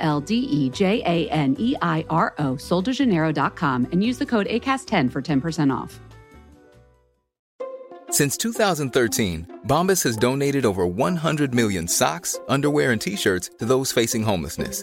L D E J A N E I R O, soldejaneiro.com, and use the code ACAST10 for 10% off. Since 2013, Bombas has donated over 100 million socks, underwear, and t shirts to those facing homelessness.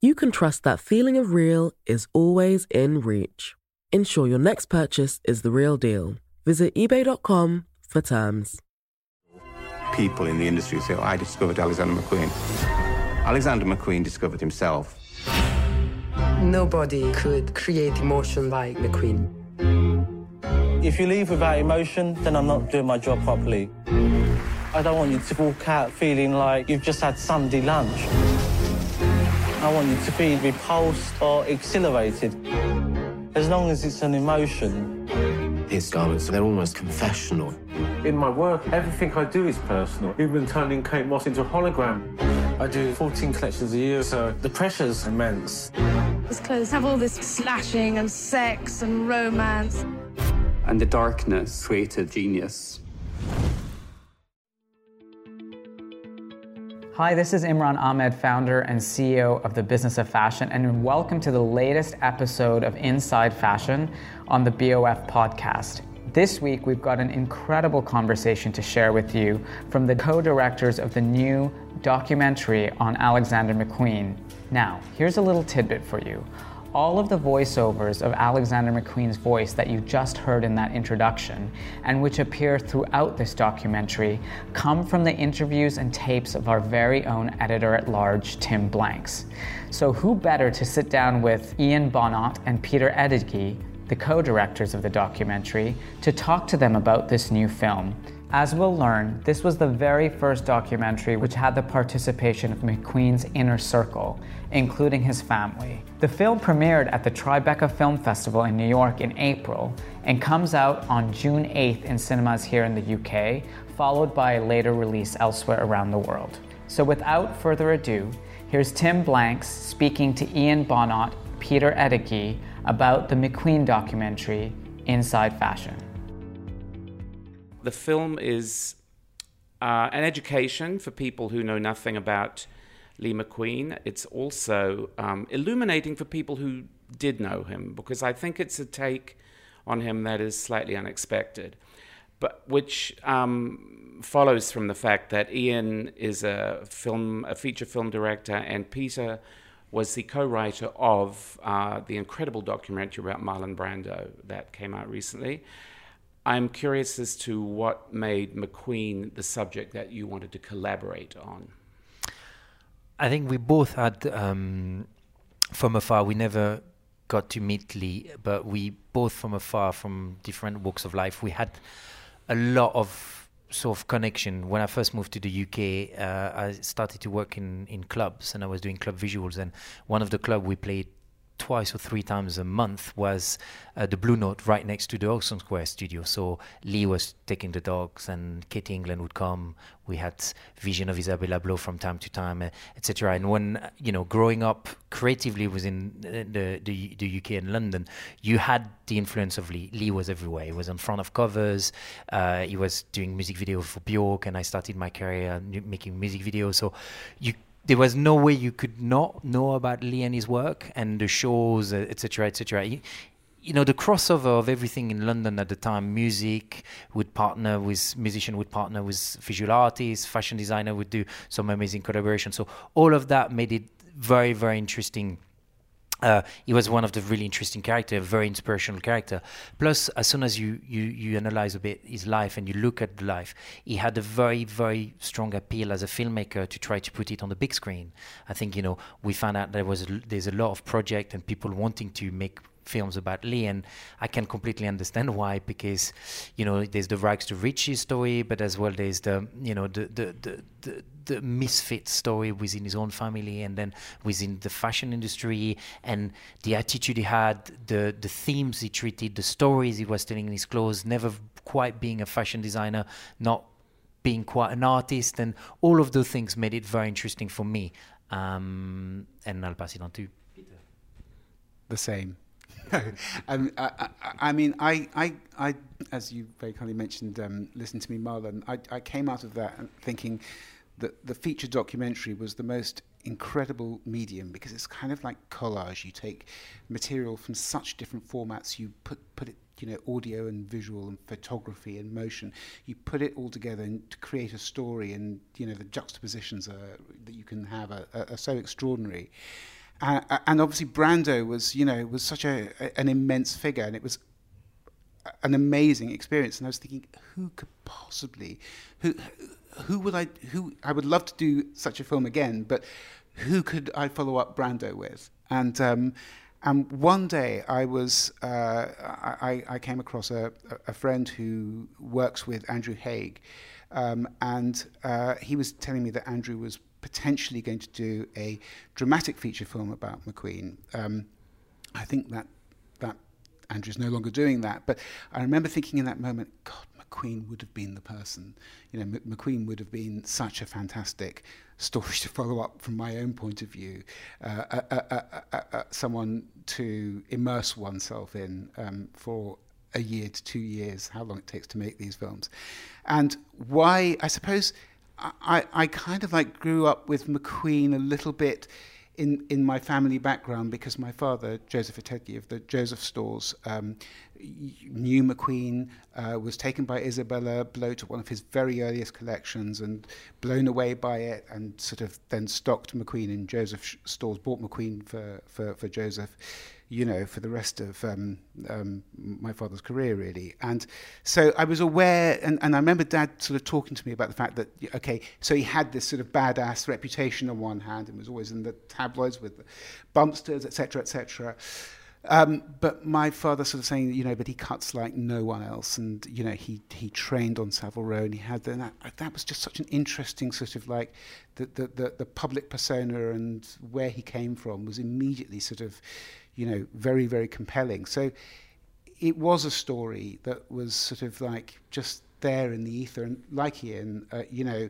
you can trust that feeling of real is always in reach. Ensure your next purchase is the real deal. Visit eBay.com for terms. People in the industry say, oh, I discovered Alexander McQueen. Alexander McQueen discovered himself. Nobody could create emotion like McQueen. If you leave without emotion, then I'm not doing my job properly. I don't want you to walk out feeling like you've just had Sunday lunch. I want you to be repulsed or exhilarated. As long as it's an emotion. His garments, they're almost confessional. In my work, everything I do is personal, even turning Kate Moss into a hologram. I do 14 collections a year, so the pressure's immense. His clothes have all this slashing and sex and romance. And the darkness created genius. Hi, this is Imran Ahmed, founder and CEO of the Business of Fashion, and welcome to the latest episode of Inside Fashion on the BOF podcast. This week, we've got an incredible conversation to share with you from the co directors of the new documentary on Alexander McQueen. Now, here's a little tidbit for you all of the voiceovers of Alexander McQueen's voice that you just heard in that introduction and which appear throughout this documentary come from the interviews and tapes of our very own editor at large, Tim Blanks. So, who better to sit down with Ian Bonhôte and Peter Ettedgui, the co directors of the documentary, to talk to them about this new film? As we'll learn, this was the very first documentary which had the participation of McQueen's inner circle, including his family. The film premiered at the Tribeca Film Festival in New York in April and comes out on June 8th in cinemas here in the UK, followed by a later release elsewhere around the world. So without further ado, here's Tim Blanks speaking to Ian Bonhôte, Peter Ettedgui about the McQueen documentary, Inside Fashion the film is uh, an education for people who know nothing about Lee McQueen. It's also um, illuminating for people who did know him, because I think it's a take on him that is slightly unexpected, but which um, follows from the fact that Ian is a film, a feature film director, and Peter was the co-writer of uh, the incredible documentary about Marlon Brando that came out recently. I'm curious as to what made McQueen the subject that you wanted to collaborate on. I think we both had, um, from afar, we never got to meet Lee, but we both from afar, from different walks of life, we had a lot of sort of connection. When I first moved to the UK, uh, I started to work in, in clubs and I was doing club visuals. And one of the club we played twice or three times a month was uh, the Blue Note right next to the Hoxton Square studio. So Lee was taking the dogs, and Katy England would come. We had vision of Isabella Blow from time to time, uh, etc. And when you know, growing up creatively within the, the the UK and London, you had the influence of Lee. Lee was everywhere. He was on front of covers. Uh, he was doing music videos for Bjork, and I started my career making music videos. So you there was no way you could not know about Lee and his work and the shows, etc., etc. You know, the crossover of everything in London at the time, music would partner with musician would partner with visual artists, fashion designer would do some amazing collaboration. So all of that made it very, very interesting uh, he was one of the really interesting character, a very inspirational character. Plus, as soon as you, you, you analyze a bit his life and you look at the life, he had a very, very strong appeal as a filmmaker to try to put it on the big screen. I think, you know, we found out there was there's a lot of project and people wanting to make films about Lee, and I can completely understand why because you know there's the rags to riches story, but as well there's the you know the the the, the, the misfit story within his own family, and then within the fashion industry, and the attitude he had, the the themes he treated, the stories he was telling in his clothes, never quite being a fashion designer, not being quite an artist, and all of those things made it very interesting for me. Um, and I'll pass it on to Peter. The same. Um, I, I, I, mean, I, I, I, as you very kindly mentioned, um, listen to me, Marlon. I, I came out of that thinking that the feature documentary was the most incredible medium because it's kind of like collage. You take material from such different formats, you put put it, you know, audio and visual and photography and motion. You put it all together and to create a story, and you know the juxtapositions are, that you can have are, are, are so extraordinary. Uh, and obviously Brando was, you know, was such a, a, an immense figure, and it was an amazing experience. And I was thinking, who could possibly, who, who would I, who I would love to do such a film again, but who could I follow up Brando with? And um, and one day I was, uh, I, I came across a, a friend who works with Andrew Haigh, um, and uh, he was telling me that Andrew was potentially going to do a dramatic feature film about McQueen. Um, I think that that Andrew's no longer doing that, but I remember thinking in that moment, God, McQueen would have been the person. You know, M- McQueen would have been such a fantastic story to follow up from my own point of view. Uh, uh, uh, someone to immerse oneself in um, for a year to two years, how long it takes to make these films. And why, I suppose, I, I kind of like grew up with McQueen a little bit in, in my family background because my father, Joseph Ettedgui of the Joseph Stores, um, knew McQueen, uh, was taken by Isabella Blow to one of his very earliest collections and blown away by it and sort of then stocked McQueen in Joseph Stores, bought McQueen for, for, for Joseph you know, for the rest of um, um, my father's career, really. And so I was aware, and, and I remember Dad sort of talking to me about the fact that, okay, so he had this sort of badass reputation on one hand and was always in the tabloids with the bumsters, etc., etc. Um, but my father sort of saying, you know, but he cuts like no one else, and you know, he he trained on Savile Row, and he had and that. That was just such an interesting sort of like the, the the the public persona and where he came from was immediately sort of, you know, very, very compelling. So it was a story that was sort of like just there in the ether. And like Ian, uh, you know,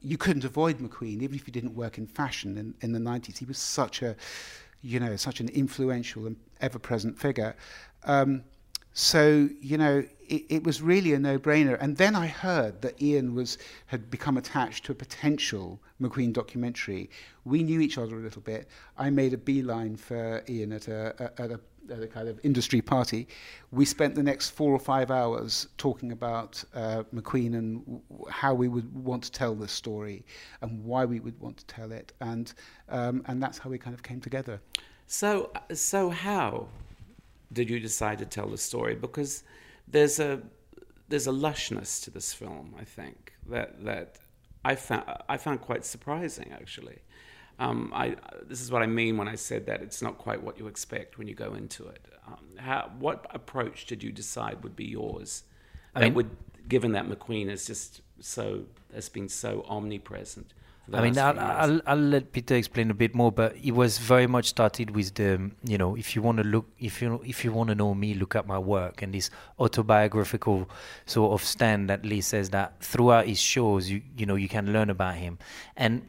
you couldn't avoid McQueen, even if you didn't work in fashion in, in the 90s. He was such a, you know, such an influential and ever-present figure. Um, so, you know, it, it was really a no-brainer. And then I heard that Ian was had become attached to a potential McQueen documentary. We knew each other a little bit. I made a beeline for Ian at a, a, at a kind of industry party. We spent the next four or five hours talking about uh, McQueen and w- how we would want to tell this story and why we would want to tell it. And, um, and that's how we kind of came together. So, so how did you decide to tell the story? Because there's a there's a lushness to this film, I think that that I found I found quite surprising actually. Um, I, this is what I mean when I said that it's not quite what you expect when you go into it. Um, how, what approach did you decide would be yours? I that mean, would, given that McQueen is just so has been so omnipresent I mean, I'll. I'll, I'll let Peter explain a bit more, but it was very much started with the, you know, if you want to look, if you if you want to know me, look at my work, and this autobiographical sort of stand that Lee says that throughout his shows, you you know, you can learn about him, and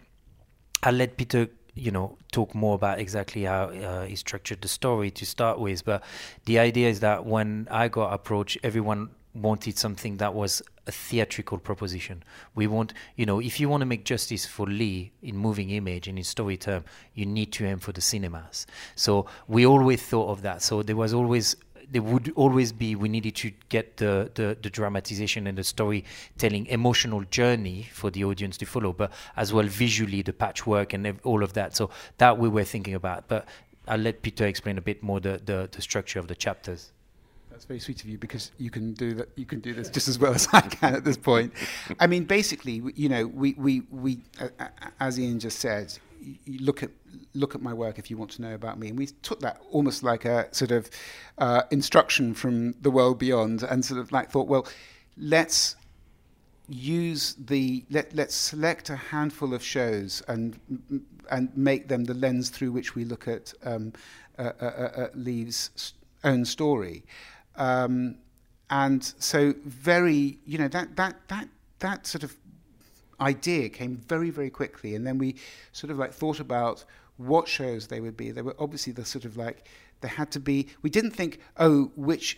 I'll let Peter you know talk more about exactly how uh, he structured the story to start with but the idea is that when i got approached everyone wanted something that was a theatrical proposition. We want you know if you want to make justice for lee in moving image and in story term you need to aim for the cinemas. So we always thought of that. So there was always there would always be we needed to get the, the, the dramatization and the storytelling emotional journey for the audience to follow but as well visually the patchwork and all of that so that we were thinking about but i'll let peter explain a bit more the, the, the structure of the chapters That's very sweet of you because you can do that. You can do this just as well as I can at this point. I mean, basically, you know, we we we uh, as Ian just said, look at look at my work if you want to know about me, and we took that almost like a sort of uh, instruction from the world beyond, and sort of like thought, well, let's use the let let's select a handful of shows and and make them the lens through which we look at um, uh, uh, uh, Lee's own story, um, and so very you know that that that that sort of idea came very very quickly, and then we sort of like thought about what shows they would be. They were obviously the sort of like there had to be. We didn't think oh which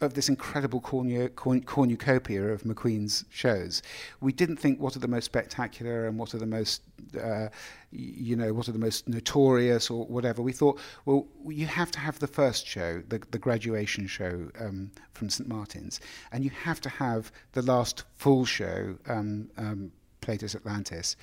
of this incredible cornu- corn- cornucopia of McQueen's shows. We didn't think what are the most spectacular and what are the most, uh, you know, what are the most notorious or whatever. We thought, well, you have to have the first show, the, the graduation show um, from St Martin's, and you have to have the last full show, um, um, Plato's Atlantis.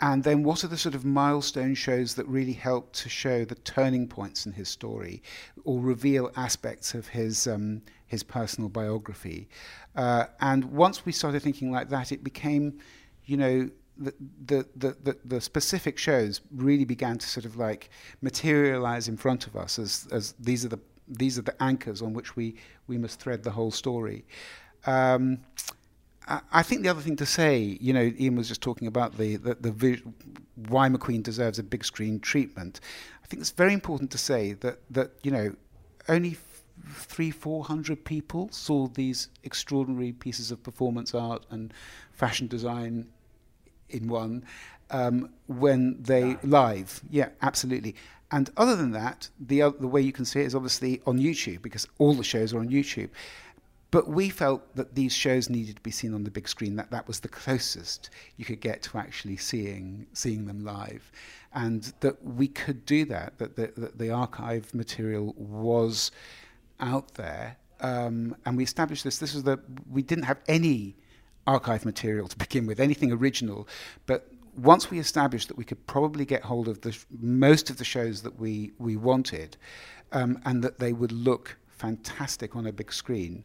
And then, what are the sort of milestone shows that really help to show the turning points in his story, or reveal aspects of his um, his personal biography? Uh, and once we started thinking like that, it became, you know, the, the the, the specific shows really began to sort of like materialize in front of us as as these are the these are the anchors on which we we must thread the whole story. Um, I- I think the other thing to say, you know, Ian was just talking about the, the, the why McQueen deserves a big screen treatment. I think it's very important to say that, that you know, only f- three, four hundred people saw these extraordinary pieces of performance art and fashion design in one um, when they live. Yeah, absolutely. And other than that, the oth- the way you can see it is obviously on YouTube because all the shows are on YouTube. But we felt that these shows needed to be seen on the big screen. That that was the closest you could get to actually seeing seeing them live, and that we could do that. That the, that the archive material was out there, um, and we established this. This was the we didn't have any archive material to begin with, anything original, but once we established that we could probably get hold of the most of the shows that we we wanted, um, and that they would look fantastic on a big screen,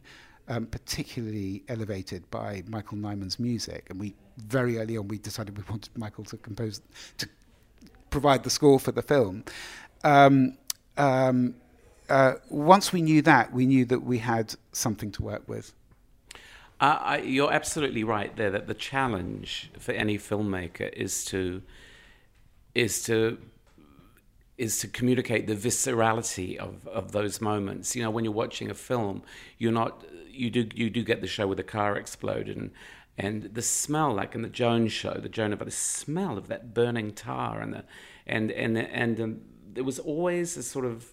um, particularly elevated by Michael Nyman's music. And we very early on we decided we wanted Michael to compose to provide the score for the film. Um, um, uh, once we knew that, we knew that we had something to work with. Uh, I, you're absolutely right there. That the challenge for any filmmaker is to is to is to communicate the viscerality of, of those moments. You know, when you're watching a film, you're not you do you do get the show where the car exploded and and the smell, like in the Jones show, the Joan of the smell of that burning tar and the and and and um, there was always a sort of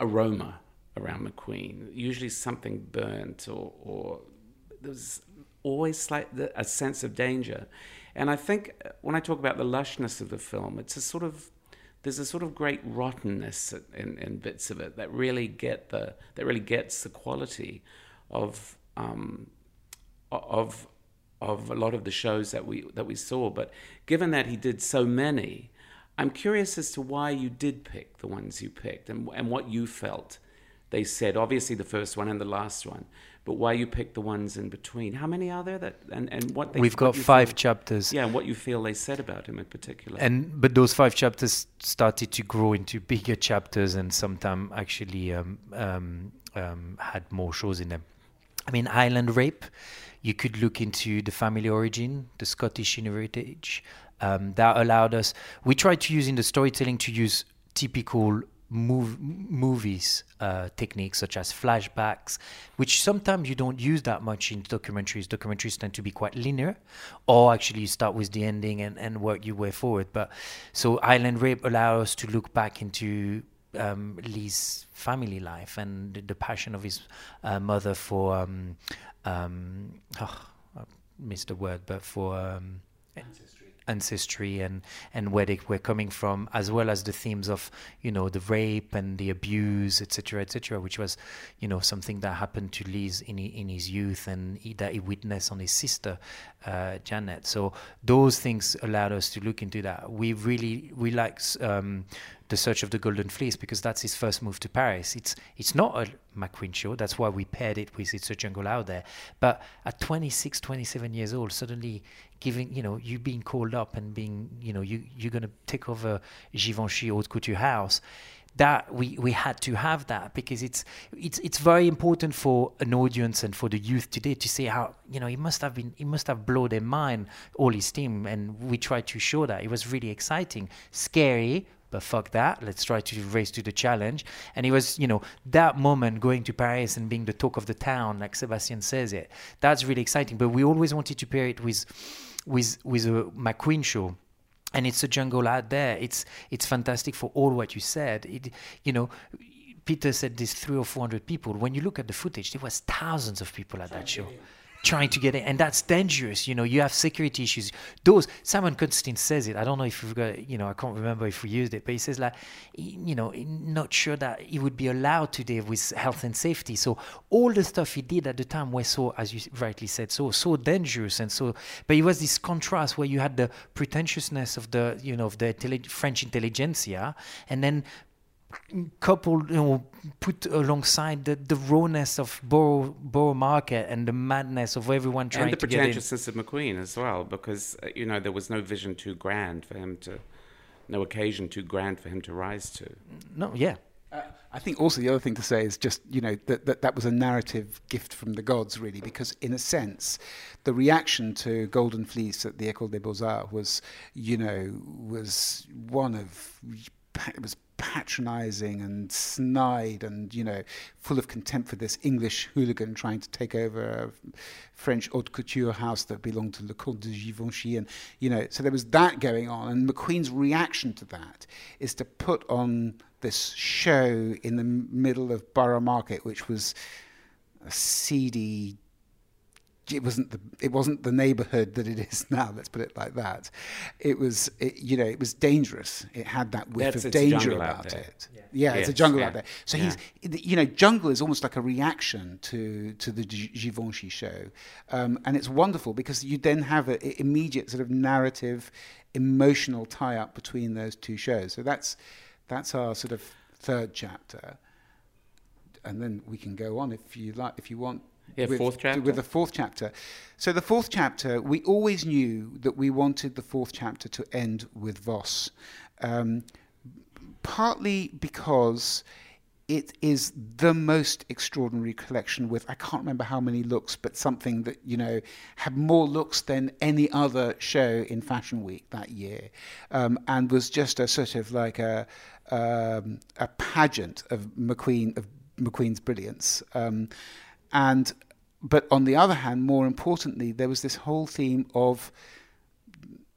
aroma around McQueen. Usually something burnt or or there was always slight a sense of danger. And I think when I talk about the lushness of the film, it's a sort of there's a sort of great rottenness in, in bits of it that really get the that really gets the quality of um, of of a lot of the shows that we that we saw. But given that he did so many, I'm curious as to why you did pick the ones you picked and and what you felt they said. Obviously, the first one and the last one, but why you picked the ones in between? How many are there that and, and what they? We've got five feel- chapters. Yeah, and what you feel they said about him in particular. And but those five chapters started to grow into bigger chapters, and sometimes actually um, um, um, had more shows in them. I mean, Highland Rape. You could look into the family origin, the Scottish heritage, um, that allowed us. We tried to use in the storytelling to use typical move, movies uh, techniques such as flashbacks, which sometimes you don't use that much in documentaries. Documentaries tend to be quite linear, or actually you start with the ending and, and work your way forward. But so Highland Rape allows us to look back into um, Lee's family life and the, passion of his uh, mother for um, um, oh, I missed the word, but for um, ancestry and and where they were coming from as well as the themes of you know the rape and the abuse etc etc which was you know something that happened to Liz in in his youth and he, that he witnessed on his sister uh, Janet. So those things allowed us to look into that. We really we like um, the Search of the Golden Fleece because that's his first move to Paris. It's it's not a McQueen show. That's why we paired it with It's a Jungle Out There. But at 26, 27 years old, suddenly giving you know you being called up and being you know you you're gonna take over Givenchy Haute Couture house. That we, we had to have that because it's it's it's very important for an audience and for the youth today to see how you know he must have been he must have blown their mind all his team and we tried to show that it was really exciting scary but fuck that let's try to raise to the challenge. And it was you know that moment going to paris and being the talk of the town like sebastian says it that's really exciting. But we always wanted to pair it with with with a mcqueen show. And it's a jungle out there. It's it's fantastic for all what you said. It you know peter said this three or four hundred people. When you look at the footage there was thousands of people at that show trying to get in, and that's dangerous. You know, you have security issues. Those Simon Constantine says it. I don't know if we've got, you know, I can't remember if we used it, but he says like, you know, not sure that he would be allowed today with health and safety. So all the stuff he did at the time were so, as you rightly said, so so dangerous and so. But it was this contrast where you had the pretentiousness of the, you know, of the French intelligentsia, and then coupled, you know, put alongside the, the rawness of Borough, Borough Market and the madness of everyone trying to get in. And the pretentiousness of McQueen as well, because, uh, you know, there was no vision too grand for him to, no occasion too grand for him to rise to. No, yeah. Uh, I think also the other thing to say is just you know that, that that was a narrative gift from the gods really because in a sense the reaction to Golden Fleece at the École des Beaux Arts was you know was one of it was patronizing and snide and you know full of contempt for this English hooligan trying to take over a French haute couture house that belonged to Le Comte de Givenchy. And you know so there was that going on. And McQueen's reaction to that is to put on this show in the middle of Borough Market which was a seedy it wasn't the it wasn't the neighborhood that it is now. Let's put it like that. It was it, you know it was dangerous. It had that whiff That's of danger about it. Yeah, yeah yes, it's a jungle yeah. out there. So yeah. he's you know jungle is almost like a reaction to to the Givenchy show, um, and it's wonderful because you then have an immediate sort of narrative, emotional tie up between those two shows. So that's that's our sort of third chapter, and then we can go on if you like if you want yeah, with, fourth chapter. With the fourth chapter. So the fourth chapter, we always knew that we wanted the fourth chapter to end with Voss, um, partly because it is the most extraordinary collection with I can't remember how many looks, but something that you know had more looks than any other show in Fashion Week that year, um, and was just a sort of like a um, a pageant of McQueen of McQueen's brilliance. Um, and but on the other hand, more importantly, there was this whole theme of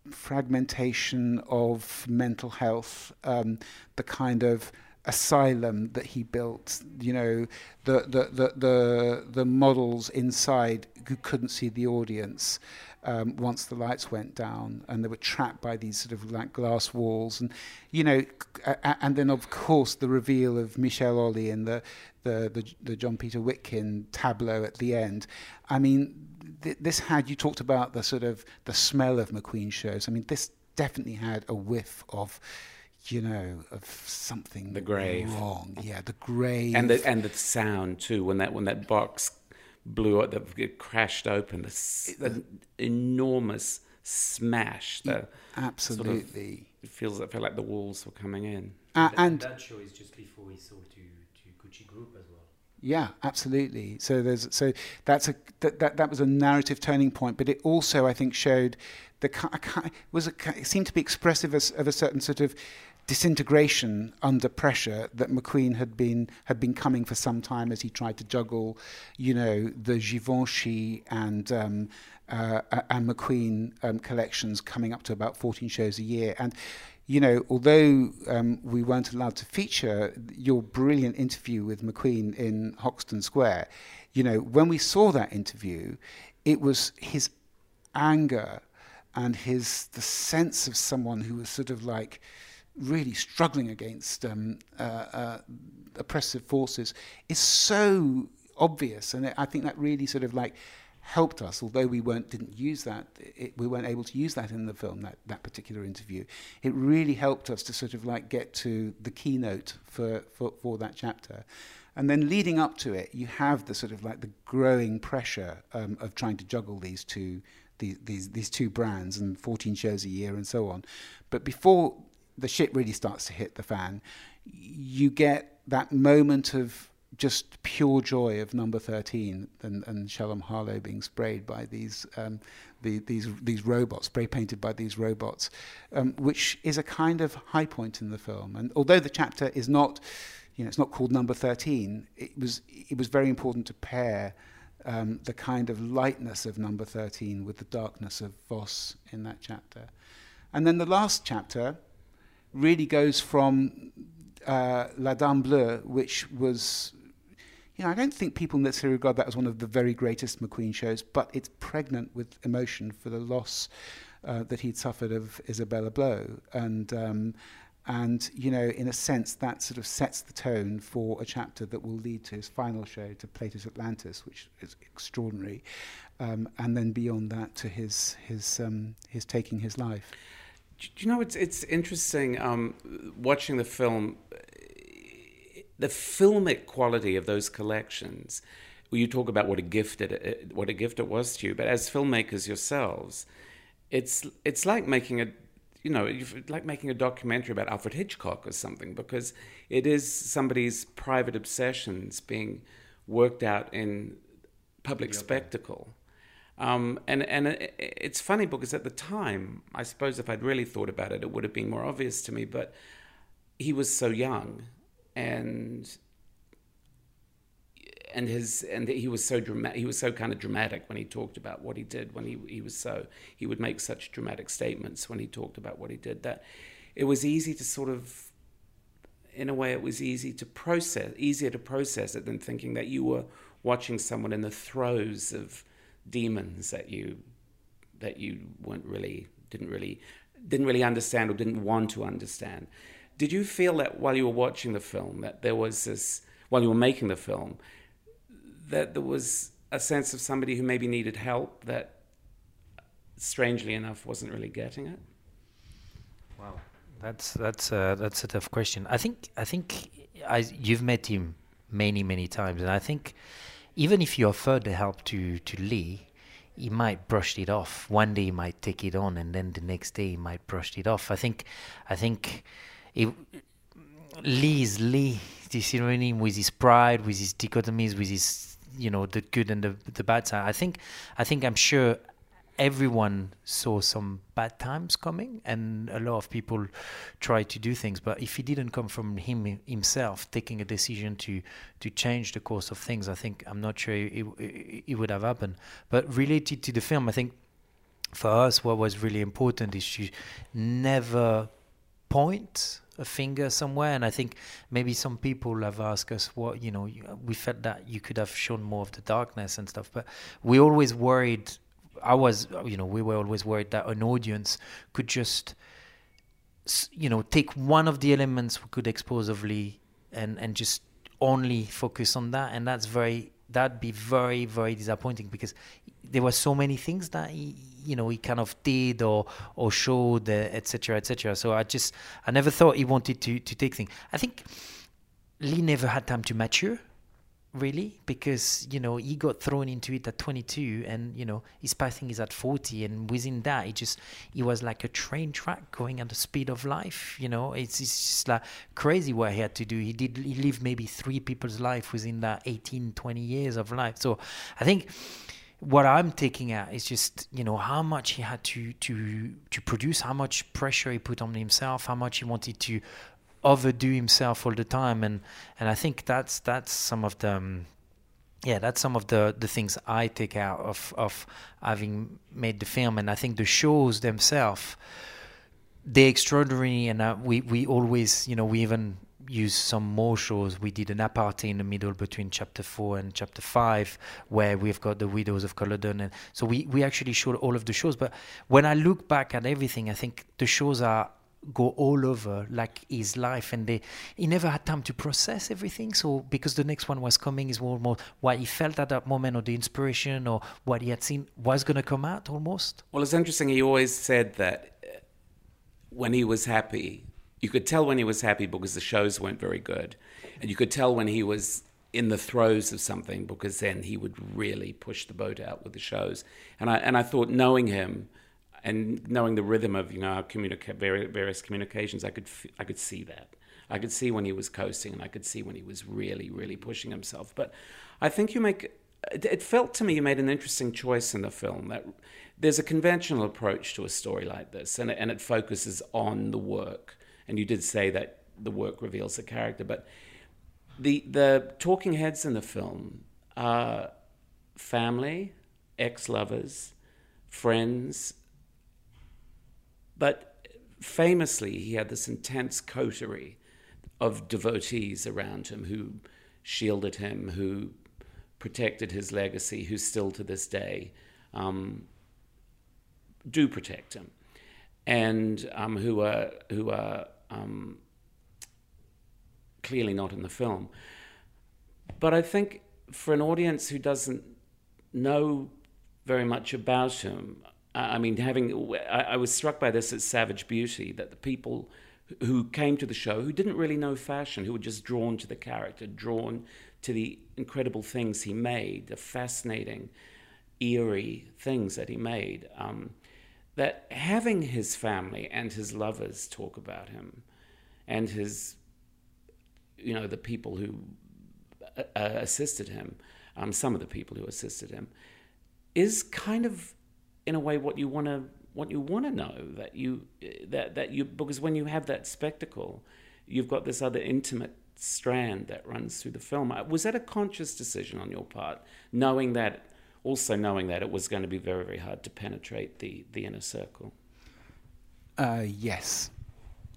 fragmentation of mental health, um, the kind of asylum that he built, you know, the, the, the, the, the models inside who couldn't see the audience um, once the lights went down and they were trapped by these sort of like glass walls. And, you know, and then of course the reveal of Michelle Olley and the, the, the, the Joel-Peter Witkin tableau at the end. I mean, th- this had, you talked about the sort of the smell of McQueen shows. I mean, this definitely had a whiff of, you know, of something the grave wrong. Yeah, the grave, and the and the sound too when that when that box blew up, that it crashed open. This the, enormous smash. The absolutely, sort of, it feels. I feel like the walls were coming in. Uh, and that show is just before we saw to to Gucci Group as well. Yeah, absolutely. So there's so that's a that, that that was a narrative turning point, but it also I think showed the was a it seemed to be expressive of, of a certain sort of disintegration under pressure that McQueen had been had been coming for some time as he tried to juggle, you know, the Givenchy and um, uh, and McQueen um, collections coming up to about 14 shows a year. And you know, although um, we weren't allowed to feature your brilliant interview with McQueen in Hoxton Square, you know, when we saw that interview, it was his anger and his the sense of someone who was sort of like really struggling against um, uh, uh, oppressive forces is so obvious, and I think that really sort of like helped us, although we weren't didn't use that, it, we weren't able to use that in the film that that particular interview. It really helped us to sort of like get to the keynote for for, for that chapter. And then leading up to it, you have the sort of like the growing pressure um, of trying to juggle these two these, these these two brands and 14 shows a year and so on. But before the shit really starts to hit the fan, you get that moment of just pure joy of number 13 and, and Shalom Harlow being sprayed by these, um, the, these, these robots, spray painted by these robots, um, which is a kind of high point in the film. And although the chapter is not, you know, it's not called number 13, it was, it was very important to pair um, the kind of lightness of number 13 with the darkness of Voss in that chapter. And then the last chapter really goes from uh, La Dame Bleue, which was you know, I don't think people necessarily regard that as one of the very greatest McQueen shows, but it's pregnant with emotion for the loss uh, that he'd suffered of Isabella Blow. And, um, and, you know, in a sense, that sort of sets the tone for a chapter that will lead to his final show, to Plato's Atlantis, which is extraordinary. Um, and then beyond that, to his, his, um, his taking his life. You know, it's, it's interesting um, watching the film the filmic quality of those collections. You talk about what a gift it, what a gift it was to you, but as filmmakers yourselves, it's it's like making a you know like making a documentary about Alfred Hitchcock or something because it is somebody's private obsessions being worked out in public spectacle. Um, and and it's funny because at the time, I suppose if I'd really thought about it, it would have been more obvious to me. But he was so young, and and his and he was so dramatic he was so kind of dramatic when he talked about what he did when he he was so he would make such dramatic statements when he talked about what he did that it was easy to sort of in a way it was easy to process easier to process it than thinking that you were watching someone in the throes of demons that you that you weren't really didn't really didn't really understand or didn't want to understand did you feel that while you were watching the film, that there was this, while you were making the film, that there was a sense of somebody who maybe needed help that, strangely enough, wasn't really getting it? Wow, that's that's uh, that's a tough question. I think I think I, you've met him many many times, and I think even if you offered the help to to Lee, he might brush it off. One day he might take it on, and then the next day he might brush it off. I think I think it, Lee is Lee. You see what? With his pride, with his dichotomies, with his you know the good and the the bad side. I think I think I'm sure everyone saw some bad times coming and a lot of people tried to do things. But if it didn't come from him himself taking a decision to to change the course of things i think i'm not sure it, it, it would have happened. But related to the film i think for us what was really important is to never point a finger somewhere. And i think maybe some people have asked us what you know we felt that you could have shown more of the darkness and stuff. But we always worried i was you know we were always worried that an audience could just you know take one of the elements we could lee and and just only focus on that. And that's very that'd be very very disappointing because there were so many things that he, you know he kind of did or or showed etc uh, etc et so i just i never thought he wanted to to take things. I think lee never had time to mature really? Because you know he got thrown into it at 22 and you know his passing is at 40 and within that he just he was like a train track going at the speed of life you know? It's, it's just like crazy what he had to do. He did he lived maybe three people's life within that 18 20 years of life. So i think what i'm taking at is just you know how much he had to to to produce how much pressure he put on himself how much he wanted to overdo himself all the time and and I think that's that's some of the um, yeah that's some of the the things I take out of of having made the film and I think the shows themselves they're extraordinary and uh, we we always you know we even use some more shows. We did an apartheid in the middle between chapter four and chapter five, where we've got the Widows of Culloden, and so we we actually showed all of the shows. But when I look back at everything, I think the shows are go all over like his life and they he never had time to process everything so because the next one was coming is more what he felt at that moment or the inspiration or what he had seen was going to come out almost. Well it's interesting he always said that uh, when he was happy you could tell when he was happy because the shows weren't very good and you could tell when he was in the throes of something because then he would really push the boat out with the shows. And i and i thought knowing him and knowing the rhythm of you know our communica- various communications, I could f- I could see that. I could see when he was coasting, and I could see when he was really really pushing himself. But I think you make it, felt to me you made an interesting choice in the film that there's a conventional approach to a story like this, and it, and it focuses on the work. And you did say that the work reveals the character, but the the talking heads in the film are family, ex lovers, friends, but famously, he had this intense coterie of devotees around him who shielded him, who protected his legacy, who still to this day um, do protect him, and um, who are who are um, clearly not in the film. But I think for an audience who doesn't know very much about him, I mean, having I, was struck by this at Savage Beauty that the people who came to the show who didn't really know fashion, who were just drawn to the character, drawn to the incredible things he made, the fascinating, eerie things that he made. Um, that having his family and his lovers talk about him, and his, you know, the people who uh, uh assisted him, um, some of the people who assisted him, is kind of in a way what you want to what you want to know that you that that you because when you have that spectacle you've got this other intimate strand that runs through the film uh, was that a conscious decision on your part knowing that also knowing that it was going to be very very hard to penetrate the the inner circle uh, yes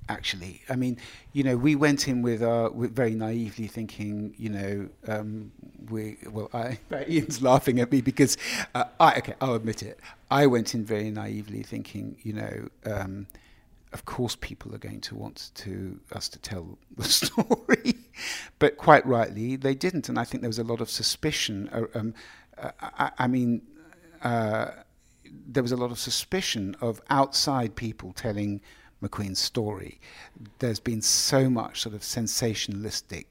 actually. I mean, you know, we went in with, uh, with very naively thinking, you know, um, we, well, I, Ian's laughing at me because uh, I, okay, I'll admit it. I went in very naively thinking, you know, um, of course people are going to want to us to tell the story, but quite rightly they didn't, and I think there was a lot of suspicion. Uh, um, uh, I, I, mean, uh, there was a lot of suspicion of outside people telling McQueen's story. There's been so much sort of sensationalistic,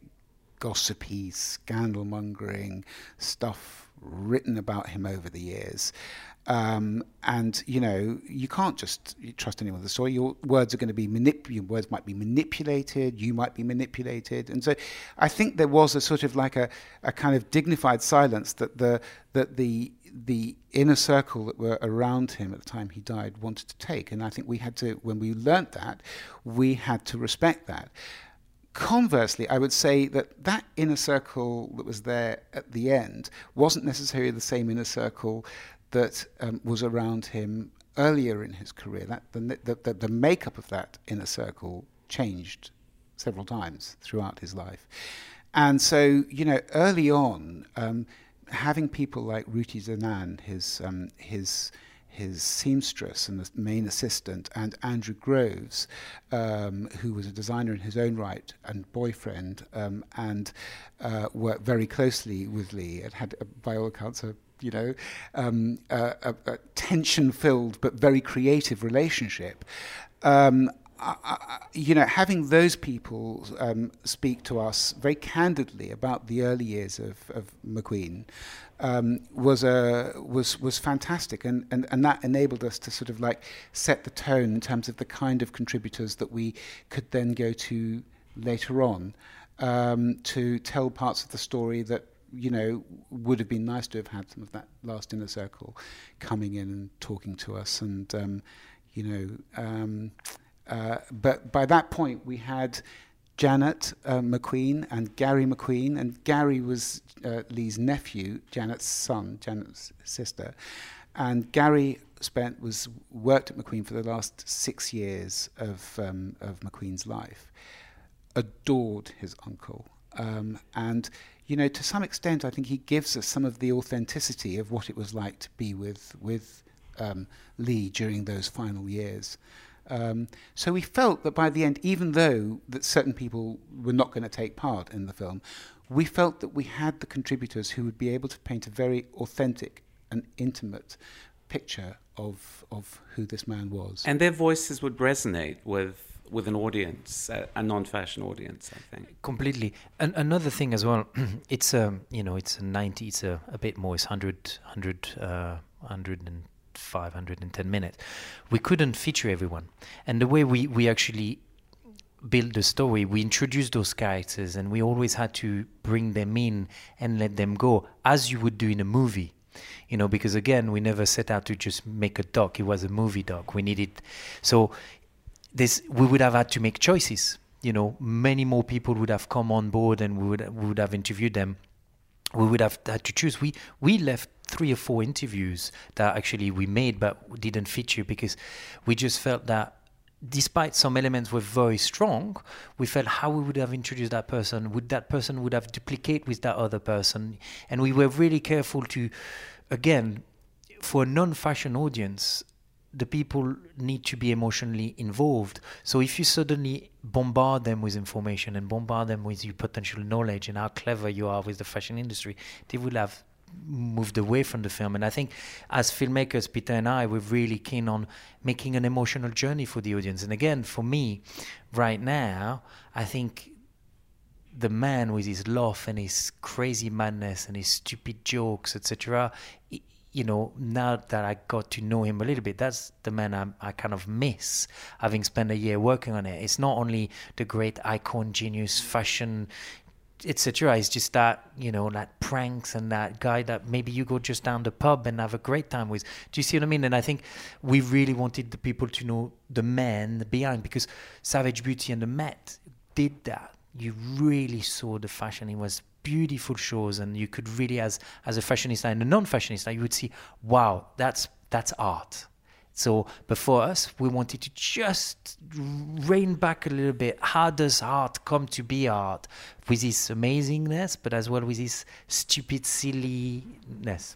gossipy, scandal mongering stuff written about him over the years. Um, and you know you can't just trust anyone with the story. Your words are going to be manipulated. Words might be manipulated. You might be manipulated. And so, I think there was a sort of like a, a kind of dignified silence that the that the the inner circle that were around him at the time he died wanted to take. And I think we had to, when we learnt that, we had to respect that. Conversely, I would say that that inner circle that was there at the end wasn't necessarily the same inner circle that um, was around him earlier in his career. That the, the, the makeup of that inner circle changed several times throughout his life. And so, you know, early on, um, having people like Ruti Danan, his um, his his seamstress and the main assistant, and Andrew Groves, um, who was a designer in his own right and boyfriend, um, and uh, worked very closely with Lee and had, by all accounts, a you know, um, a, a, a tension-filled but very creative relationship. Um, you know, having those people um, speak to us very candidly about the early years of, of McQueen um, was a was was fantastic, and, and and that enabled us to sort of like set the tone in terms of the kind of contributors that we could then go to later on um, to tell parts of the story that you know would have been nice to have had some of that last inner circle coming in and talking to us, and um, you know, um, uh, but by that point we had Janet uh, McQueen and Gary McQueen, and Gary was uh, Lee's nephew, Janet's son, Janet's sister, and Gary spent was worked at McQueen for the last six years of um, of McQueen's life, adored his uncle, um, and you know to some extent I think he gives us some of the authenticity of what it was like to be with with um, Lee during those final years. Um, so we felt that by the end, even though that certain people were not going to take part in the film, we felt that we had the contributors who would be able to paint a very authentic and intimate picture of of who this man was. And their voices would resonate with with an audience, a, a non-fashion audience, I think. Completely. And another thing as well, it's a um, you know it's a ninety, it's a, a bit more, it's 100, 100, uh, 100 and 510 minutes. We couldn't feature everyone. And the way we, we actually build the story, we introduced those characters and we always had to bring them in and let them go, as you would do in a movie. You know, because again, we never set out to just make a doc. It was a movie doc. We needed, so this we would have had to make choices. You know, many more people would have come on board, and we would we would have interviewed them. We would have had to choose. We we left three or four interviews that actually we made but didn't feature because we just felt that despite some elements were very strong, we felt how we would have introduced that person, would that person would have duplicate with that other person, and we were really careful to, again, for a non-fashion audience, the people need to be emotionally involved. So if you suddenly bombard them with information and bombard them with your potential knowledge and how clever you are with the fashion industry, they will have moved away from the film. And I think as filmmakers, Peter and I, we're really keen on making an emotional journey for the audience. And again, for me, right now, I think the man with his laugh and his crazy madness and his stupid jokes, etc. You know, now that I got to know him a little bit, that's the man I, I kind of miss, having spent a year working on it. It's not only the great icon, genius, fashion, etc. It's just that you know that pranks and that guy that maybe you go just down the pub and have a great time with. Do you see what I mean? And I think we really wanted the people to know the man behind because Savage Beauty and the Met did that. You really saw the fashion. It was beautiful shows, and you could really, as as a fashionista and a non-fashionista, you would see, wow, that's that's art. So before us, we wanted to just rein back a little bit. How does art come to be art? With this amazingness, but as well with this stupid silliness.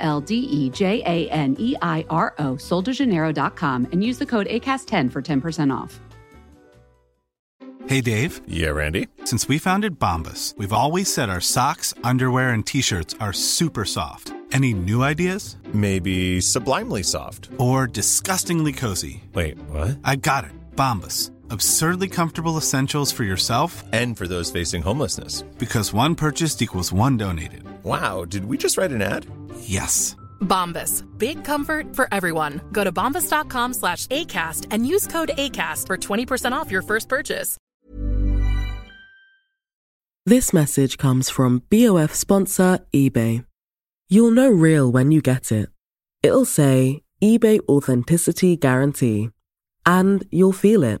L D E J A N E I R O, soldejaneiro.com, and use the code ACAST10 for 10% off. Hey, Dave. Yeah, Randy. Since we founded Bombas, we've always said our socks, underwear, and t shirts are super soft. Any new ideas? Maybe sublimely soft. Or disgustingly cozy. Wait, what? I got it. Bombas. Absurdly comfortable essentials for yourself and for those facing homelessness. Because one purchased equals one donated. Wow, did we just write an ad? Yes. Bombas. Big comfort for everyone. Go to bombas.com slash ACAST and use code ACAST for 20% off your first purchase. This message comes from BOF sponsor eBay. You'll know real when you get it. It'll say eBay Authenticity Guarantee. And you'll feel it.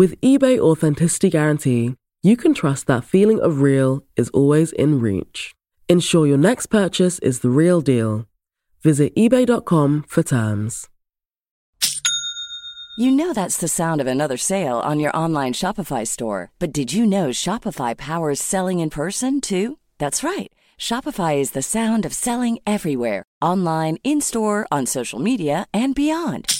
With eBay Authenticity Guarantee, you can trust that feeling of real is always in reach. Ensure your next purchase is the real deal. Visit eBay.com for terms. You know that's the sound of another sale on your online Shopify store. But did you know Shopify powers selling in person too? That's right. Shopify is the sound of selling everywhere online, in store, on social media, and beyond.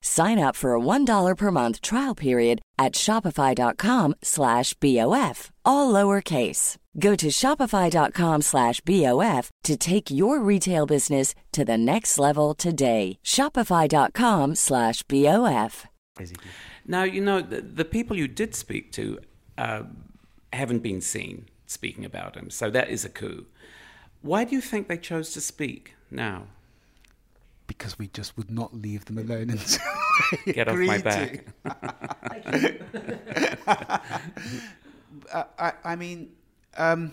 Sign up for a $1 per month trial period at shopify.com slash BOF, all lowercase. Go to shopify.com slash BOF to take your retail business to the next level today. Shopify.com slash BOF. Now, you know, the, the people you did speak to uh, haven't been seen speaking about him, so that is a coup. Why do you think they chose to speak now? Because we just would not leave them alone until they Get off my back. I, I mean, um,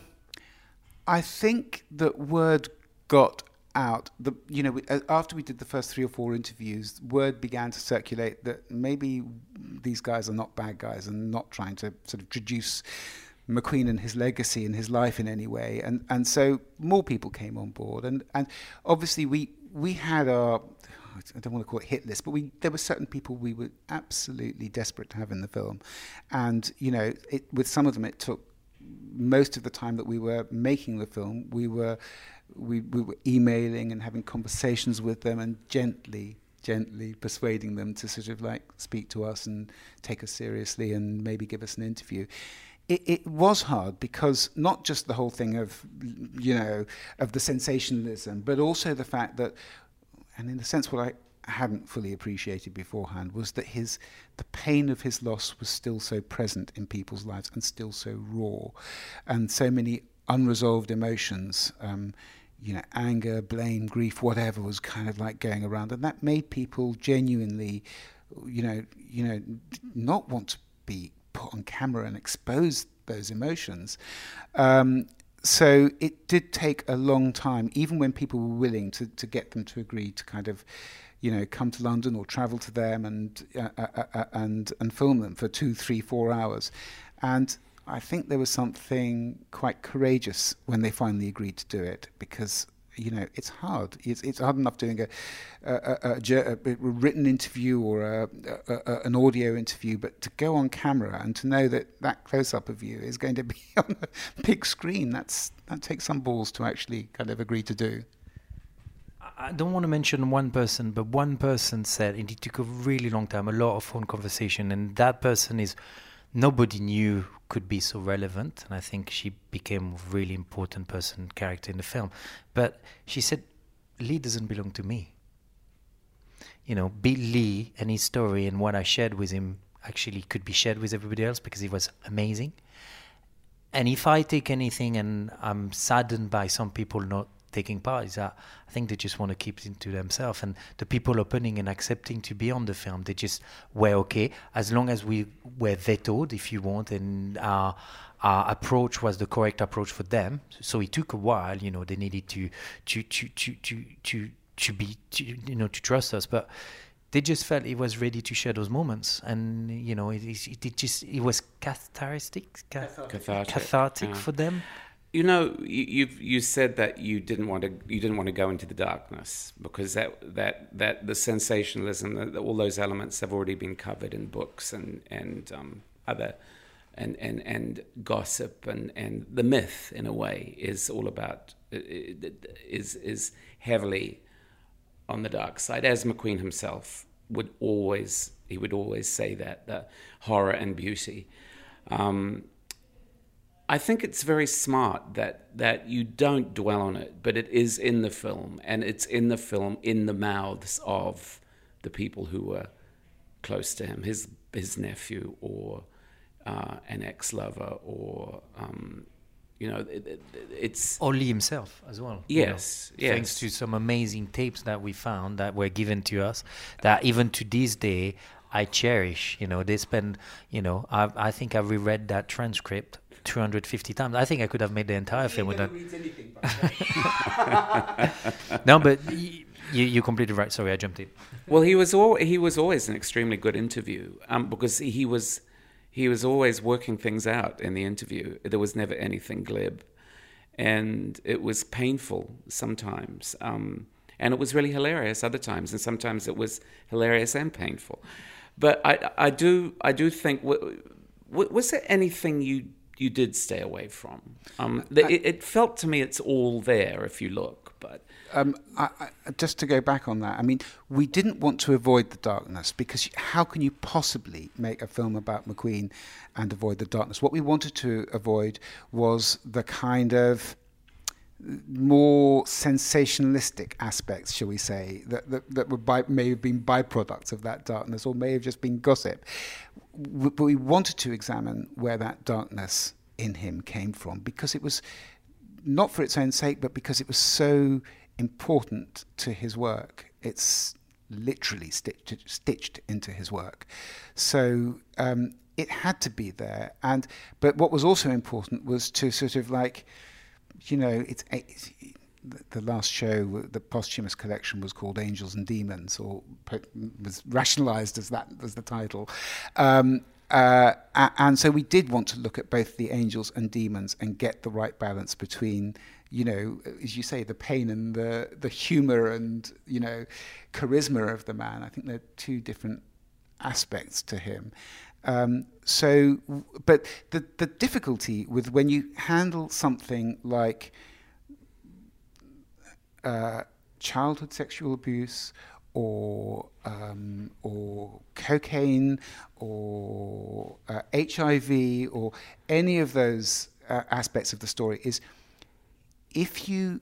I think that word got out. The you know we, uh, after we did the first three or four interviews, word began to circulate that maybe these guys are not bad guys and not trying to sort of traduce McQueen and his legacy and his life in any way. And and so more people came on board. And and obviously we we had our I don't want to call it hit list, but we there were certain people we were absolutely desperate to have in the film, and you know, it, with some of them it took most of the time that we were making the film, we were we, we were emailing and having conversations with them and gently gently persuading them to sort of like speak to us and take us seriously and maybe give us an interview it, it was hard because not just the whole thing of you know of the sensationalism but also the fact that and in a sense what I hadn't fully appreciated beforehand was that his the pain of his loss was still so present in people's lives and still so raw. And so many unresolved emotions um, you know anger blame grief whatever was kind of like going around and that made people genuinely you know you know not want to be put on camera and expose those emotions. Um, so it did take a long time, even when people were willing to, to get them to agree to kind of, you know, come to London or travel to them and uh, uh, uh, and and film them for two, three, four hours, and I think there was something quite courageous when they finally agreed to do it because you know it's hard. It's, it's hard enough doing a, a, a, a, written interview or an audio interview, but to go on camera and to know that that close up of you is going to be on a big screen, that's that takes some balls to actually kind of agree to do. I don't want to mention one person, but one person said and it took a really long time, a lot of phone conversation, and that person is nobody knew could be so relevant, and I think she became a really important person character in the film. But she said, Lee doesn't belong to me. You know, Bill Lee and his story and what I shared with him actually could be shared with everybody else because he was amazing. And if I take anything and I'm saddened by some people not taking part is that I think they just want to keep it to themselves. And the people opening and accepting to be on the film, they just were okay as long as we were vetoed, if you want, and our, our approach was the correct approach for them. So it took a while. You know, they needed to to to to to to, to be to, you know to trust us, but they just felt it was ready to share those moments, and you know, it, it, it just it was cathartic, cathartic, cathartic yeah. for them. You know, you, you've you said that you didn't want to you didn't want to go into the darkness because that that that the sensationalism, all those elements have already been covered in books and and um, other. And, and, and gossip and, and the myth in a way is all about is is heavily on the dark side, as McQueen himself would always he would always say that the horror and beauty. Um, I think it's very smart that that you don't dwell on it, but it is in the film, and it's in the film in the mouths of the people who were close to him, his his nephew or uh, an ex-lover or um, you know, it, it, it's only himself as well. Yes, you know, yes. Thanks to some amazing tapes that we found that were given to us, that even to this day I cherish. You know, they spend. You know, I I think I reread that transcript 250 times. I think I could have made the entire film with that. no, but you, you're completely right. Sorry, I jumped in. Well, he was al- he was always an extremely good interview um, because he was he was always working things out in the interview. There was never anything glib, and it was painful sometimes, um, and it was really hilarious other times, and sometimes it was hilarious and painful. But I, I do, I do think. Was there anything you you did stay away from? Um, it, it felt to me it's all there if you look, but. Um, I, I, just to go back on that, I mean, we didn't want to avoid the darkness because how can you possibly make a film about McQueen and avoid the darkness? What we wanted to avoid was the kind of more sensationalistic aspects, shall we say, that, that, that were by, may have been byproducts of that darkness or may have just been gossip. But we wanted to examine where that darkness in him came from because it was not for its own sake, but because it was so important to his work. It's literally stitched, stitched into his work. So um, it had to be there. And but what was also important was to sort of like, you know, it's, it's the last show, the posthumous collection was called Angels and Demons, or was rationalized as that as the title. Um, uh, and so we did want to look at both the angels and demons and get the right balance between, you know, as you say, the pain and the the humor and you know, charisma of the man. I think they're two different aspects to him. Um, so, but the the difficulty with when you handle something like uh, childhood sexual abuse or um, or cocaine or uh, HIV or any of those uh, aspects of the story is if you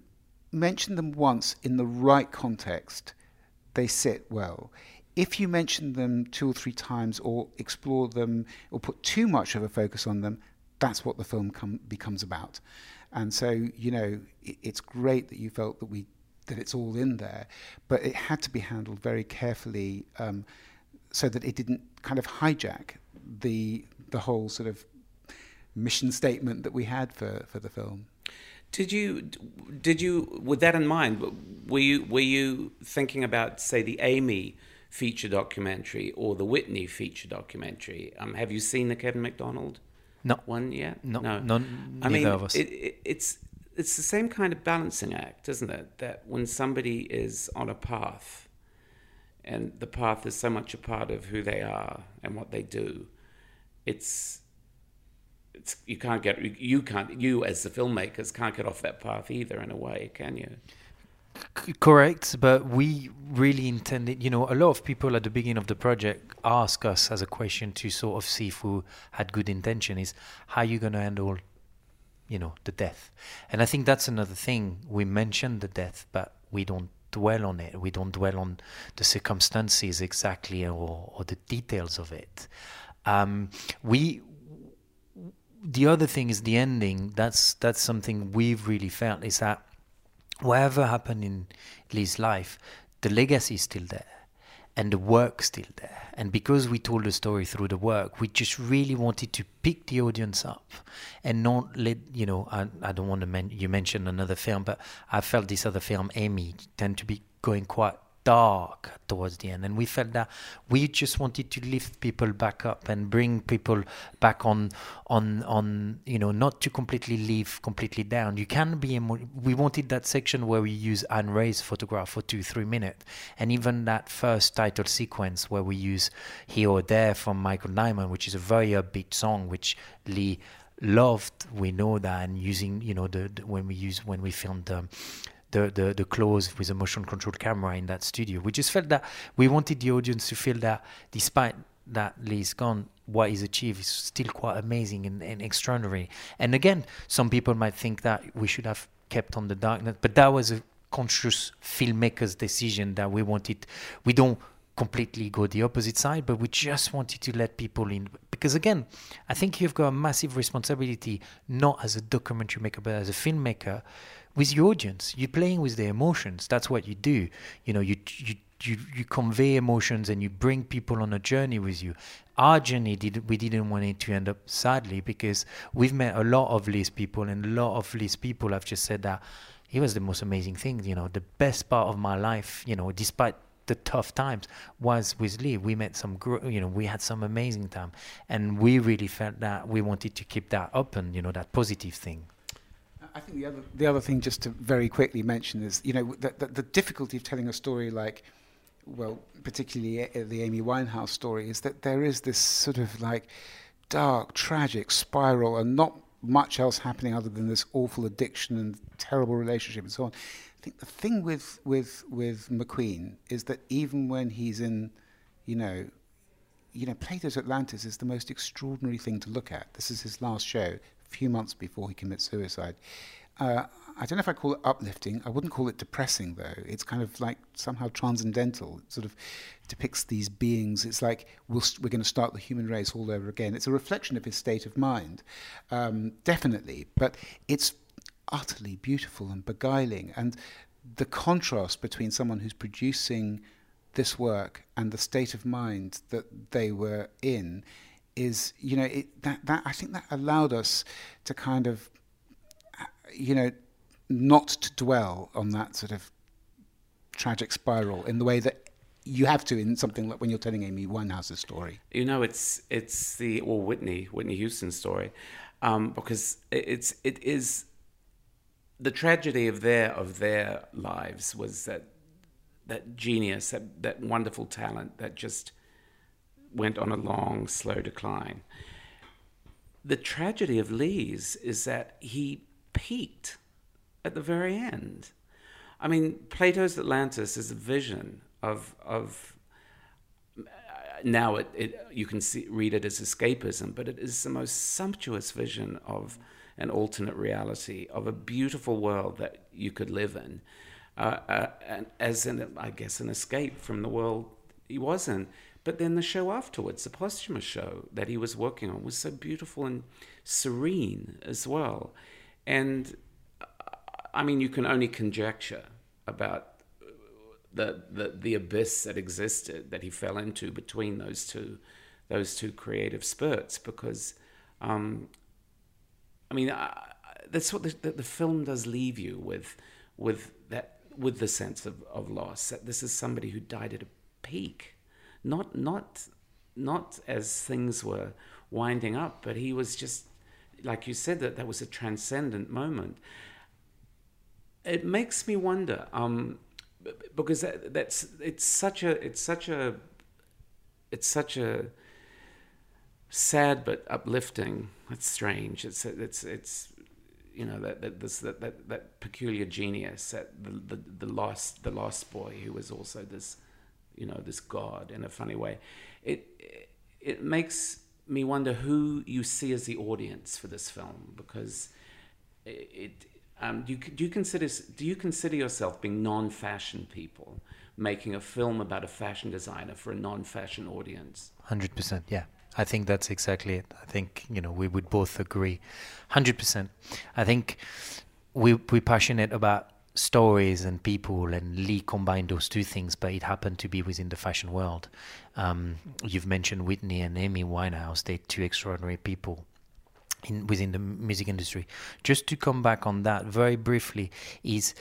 mention them once in the right context, they sit well. If you mention them two or three times or explore them or put too much of a focus on them, that's what the film com- becomes about. And so, you know, it, it's great that you felt that we that it's all in there, but it had to be handled very carefully um, so that it didn't kind of hijack the the whole sort of mission statement that we had for, for the film. Did you did you with that in mind? Were you were you thinking about say the Amy feature documentary or the Whitney feature documentary? Um, have you seen the Kevin Macdonald? No one yet. No, no, none. I mean, of us. It, it, it's it's the same kind of balancing act, isn't it? That when somebody is on a path, and the path is so much a part of who they are and what they do, it's it's you can't get you can't you as the filmmakers can't get off that path either in a way, can you? Correct, but we really intended, you know, a lot of people at the beginning of the project ask us as a question to sort of see if we had good intention is how are you going to handle you know the death? And i think that's another thing. We mention the death but we don't dwell on it. We don't dwell on the circumstances exactly or, or the details of it. Um, we the other thing is the ending. That's that's something we've really felt is that whatever happened in Lee's life, the legacy is still there and the work still there. And because we told the story through the work, we just really wanted to pick the audience up and not let, you know, I, I don't want to, men- you mentioned another film, but I felt this other film, Amy, tend to be going quite dark towards the end. And we felt that we just wanted to lift people back up and bring people back on on on you know not to completely leave completely down. You can be emo- we wanted that section where we use Ann Ray's photograph for two three minutes. And even that first title sequence where we use here or there from Michael Nyman which is a very upbeat song which Lee loved we know that and using you know the, the when we use when we filmed um, the, the, the close with a motion controlled camera in that studio. We just felt that we wanted the audience to feel that despite that Lee's gone, what he's achieved is still quite amazing and, and extraordinary. And again, some people might think that we should have kept on the darkness, but that was a conscious filmmaker's decision that we wanted. We don't completely go the opposite side, but we just wanted to let people in. Because again, I think you've got a massive responsibility, not as a documentary maker, but as a filmmaker, with your audience. You're playing with their emotions. That's what you do. You know, you you you, you convey emotions and you bring people on a journey with you. Our journey did we didn't want it to end up sadly because we've met a lot of Lee's people and a lot of Lee's people have just said that it was the most amazing thing, you know, the best part of my life, you know, despite the tough times was with Lee. We met some, you know, we had some amazing time, and we really felt that we wanted to keep that open, you know, that positive thing. I think the other the other thing, just to very quickly mention, is you know the, the, the difficulty of telling a story like, well, particularly the Amy Winehouse story, is that there is this sort of like dark, tragic spiral, and not much else happening other than this awful addiction and terrible relationship and so on. I think the thing with with with McQueen is that even when he's in, you know, you know, Plato's Atlantis is the most extraordinary thing to look at. This is his last show few months before he commits suicide. Uh, I don't know if I call it uplifting. I wouldn't call it depressing, though. It's kind of like somehow transcendental. It sort of depicts these beings. It's like we we are going to start the human race all over again. It's a reflection of his state of mind, um, definitely. But it's utterly beautiful and beguiling. And the contrast between someone who's producing this work and the state of mind that they were in is you know it, that that I think that allowed us to kind of you know not to dwell on that sort of tragic spiral in the way that you have to in something like when you're telling Amy Winehouse's story. You know, it's it's the or Whitney Whitney Houston story, um, because it's it is the tragedy of their of their lives was that that genius, that that wonderful talent that just went on a long, slow decline. The tragedy of Lee's is that he peaked at the very end. I mean, Plato's Atlantis is a vision of of now it, it you can see, read it as escapism, but it is the most sumptuous vision of an alternate reality of a beautiful world that you could live in, uh, uh, and as an I guess an escape from the world he was in. But then the show afterwards, the posthumous show that he was working on, was so beautiful and serene as well. And I mean, you can only conjecture about the, the, the abyss that existed that he fell into between those two those two creative spurts because um, I mean I, that's what the, the, the, film does leave you with with that with the sense of, of loss that this is somebody who died at a peak not not not as things were winding up, but he was just like you said that that was a transcendent moment. It makes me wonder um, because that, that's it's such a it's such a it's such a sad but uplifting. It's strange. It's it's it's you know that that this that that, that peculiar genius, that the, the the lost the lost boy who was also this you know, this God in a funny way. It it makes me wonder who you see as the audience for this film because it. Um, do you do you consider do you consider yourself being non-fashion people making a film about a fashion designer for a non-fashion audience? Hundred percent, yeah. I think that's exactly it. I think you know we would both agree, hundred percent. I think we we're passionate about stories and people, and Lee combined those two things, but it happened to be within the fashion world. Um, you've mentioned Whitney and Amy Winehouse; they're two extraordinary people. In, within the music industry. Just to come back on that very briefly, is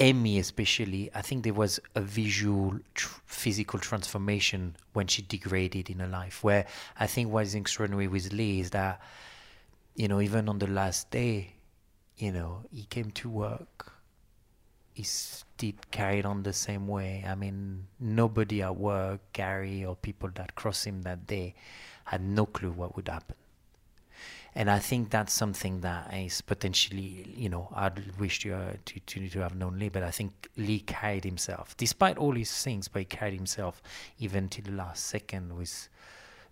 Amy especially, I think there was a visual, tr- physical transformation when she degraded in her life. Where I think what is extraordinary with Lee is that, you know, even on the last day, you know, he came to work. He still carried on the same way. I mean, nobody at work, Gary or people that crossed him that day, had no clue what would happen and I think that's something that is potentially, you know, I'd wish to, uh, to, to to have known Lee, but I think Lee carried himself, despite all his things, but he carried himself even to the last second with.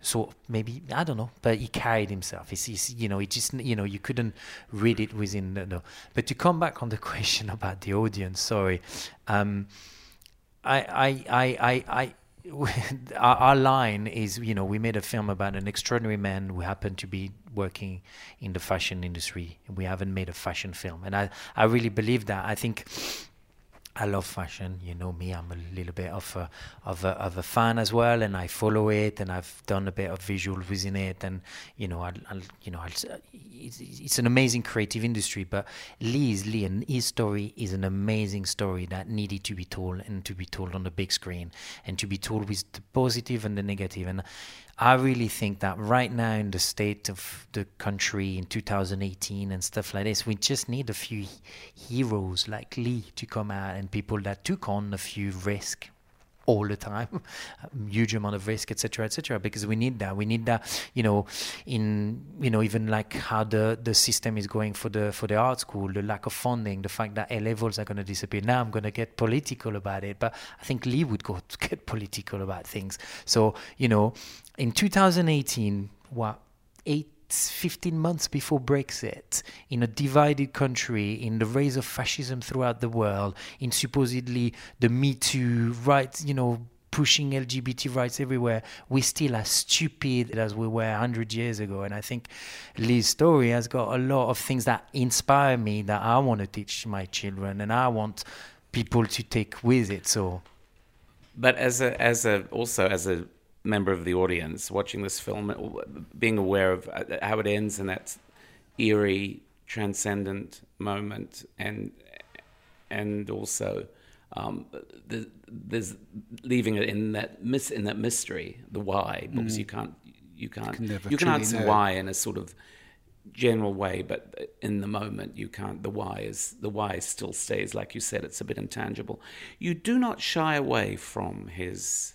So maybe I don't know, but he carried himself. He's, he's you know, he just you know you couldn't read it within the. No. But to come back on the question about the audience, sorry, um, I I I I. I our, our, line is, you know, we made a film about an extraordinary man who happened to be working in the fashion industry. We haven't made a fashion film, and I, I really believe that. I think I love fashion. You know me; I'm a little bit of a of a of a fan as well, and I follow it, and I've done a bit of visual within it, and you know, I'll, I'll you know, I'll, it's, it's, an amazing creative industry. But Lee is Lee, and his story is an amazing story that needed to be told and to be told on the big screen, and to be told with the positive and the negative. And I really think that right now in the state of the country in 2018 and stuff like this, we just need a few heroes like Lee to come out and people that took on a few risk all the time, huge amount of risk, etc., etc. because we need that. We need that, you know, in you know even like how the the system is going for the for the art school, the lack of funding, the fact that A levels are going to disappear. Now I'm going to get political about it, but I think Lee would go get political about things. So you know, in 2018, what eight 15 months before Brexit, in a divided country, in the rise of fascism throughout the world, in supposedly the Me Too rights, you know, pushing LGBT rights everywhere, we're still as stupid as we were 100 years ago. And I think Lee's story has got a lot of things that inspire me that I want to teach my children and I want people to take with it. So. But as a, as a, also as a member of the audience watching this film, being aware of uh, how it ends in that eerie, transcendent moment, and and also um, the, there's leaving it in that mis- in that mystery, the why, because mm. you can't you can't you can, you can answer know. why in a sort of general way, but in the moment you can't. The why is the why still stays, like you said, it's a bit intangible. You do not shy away from his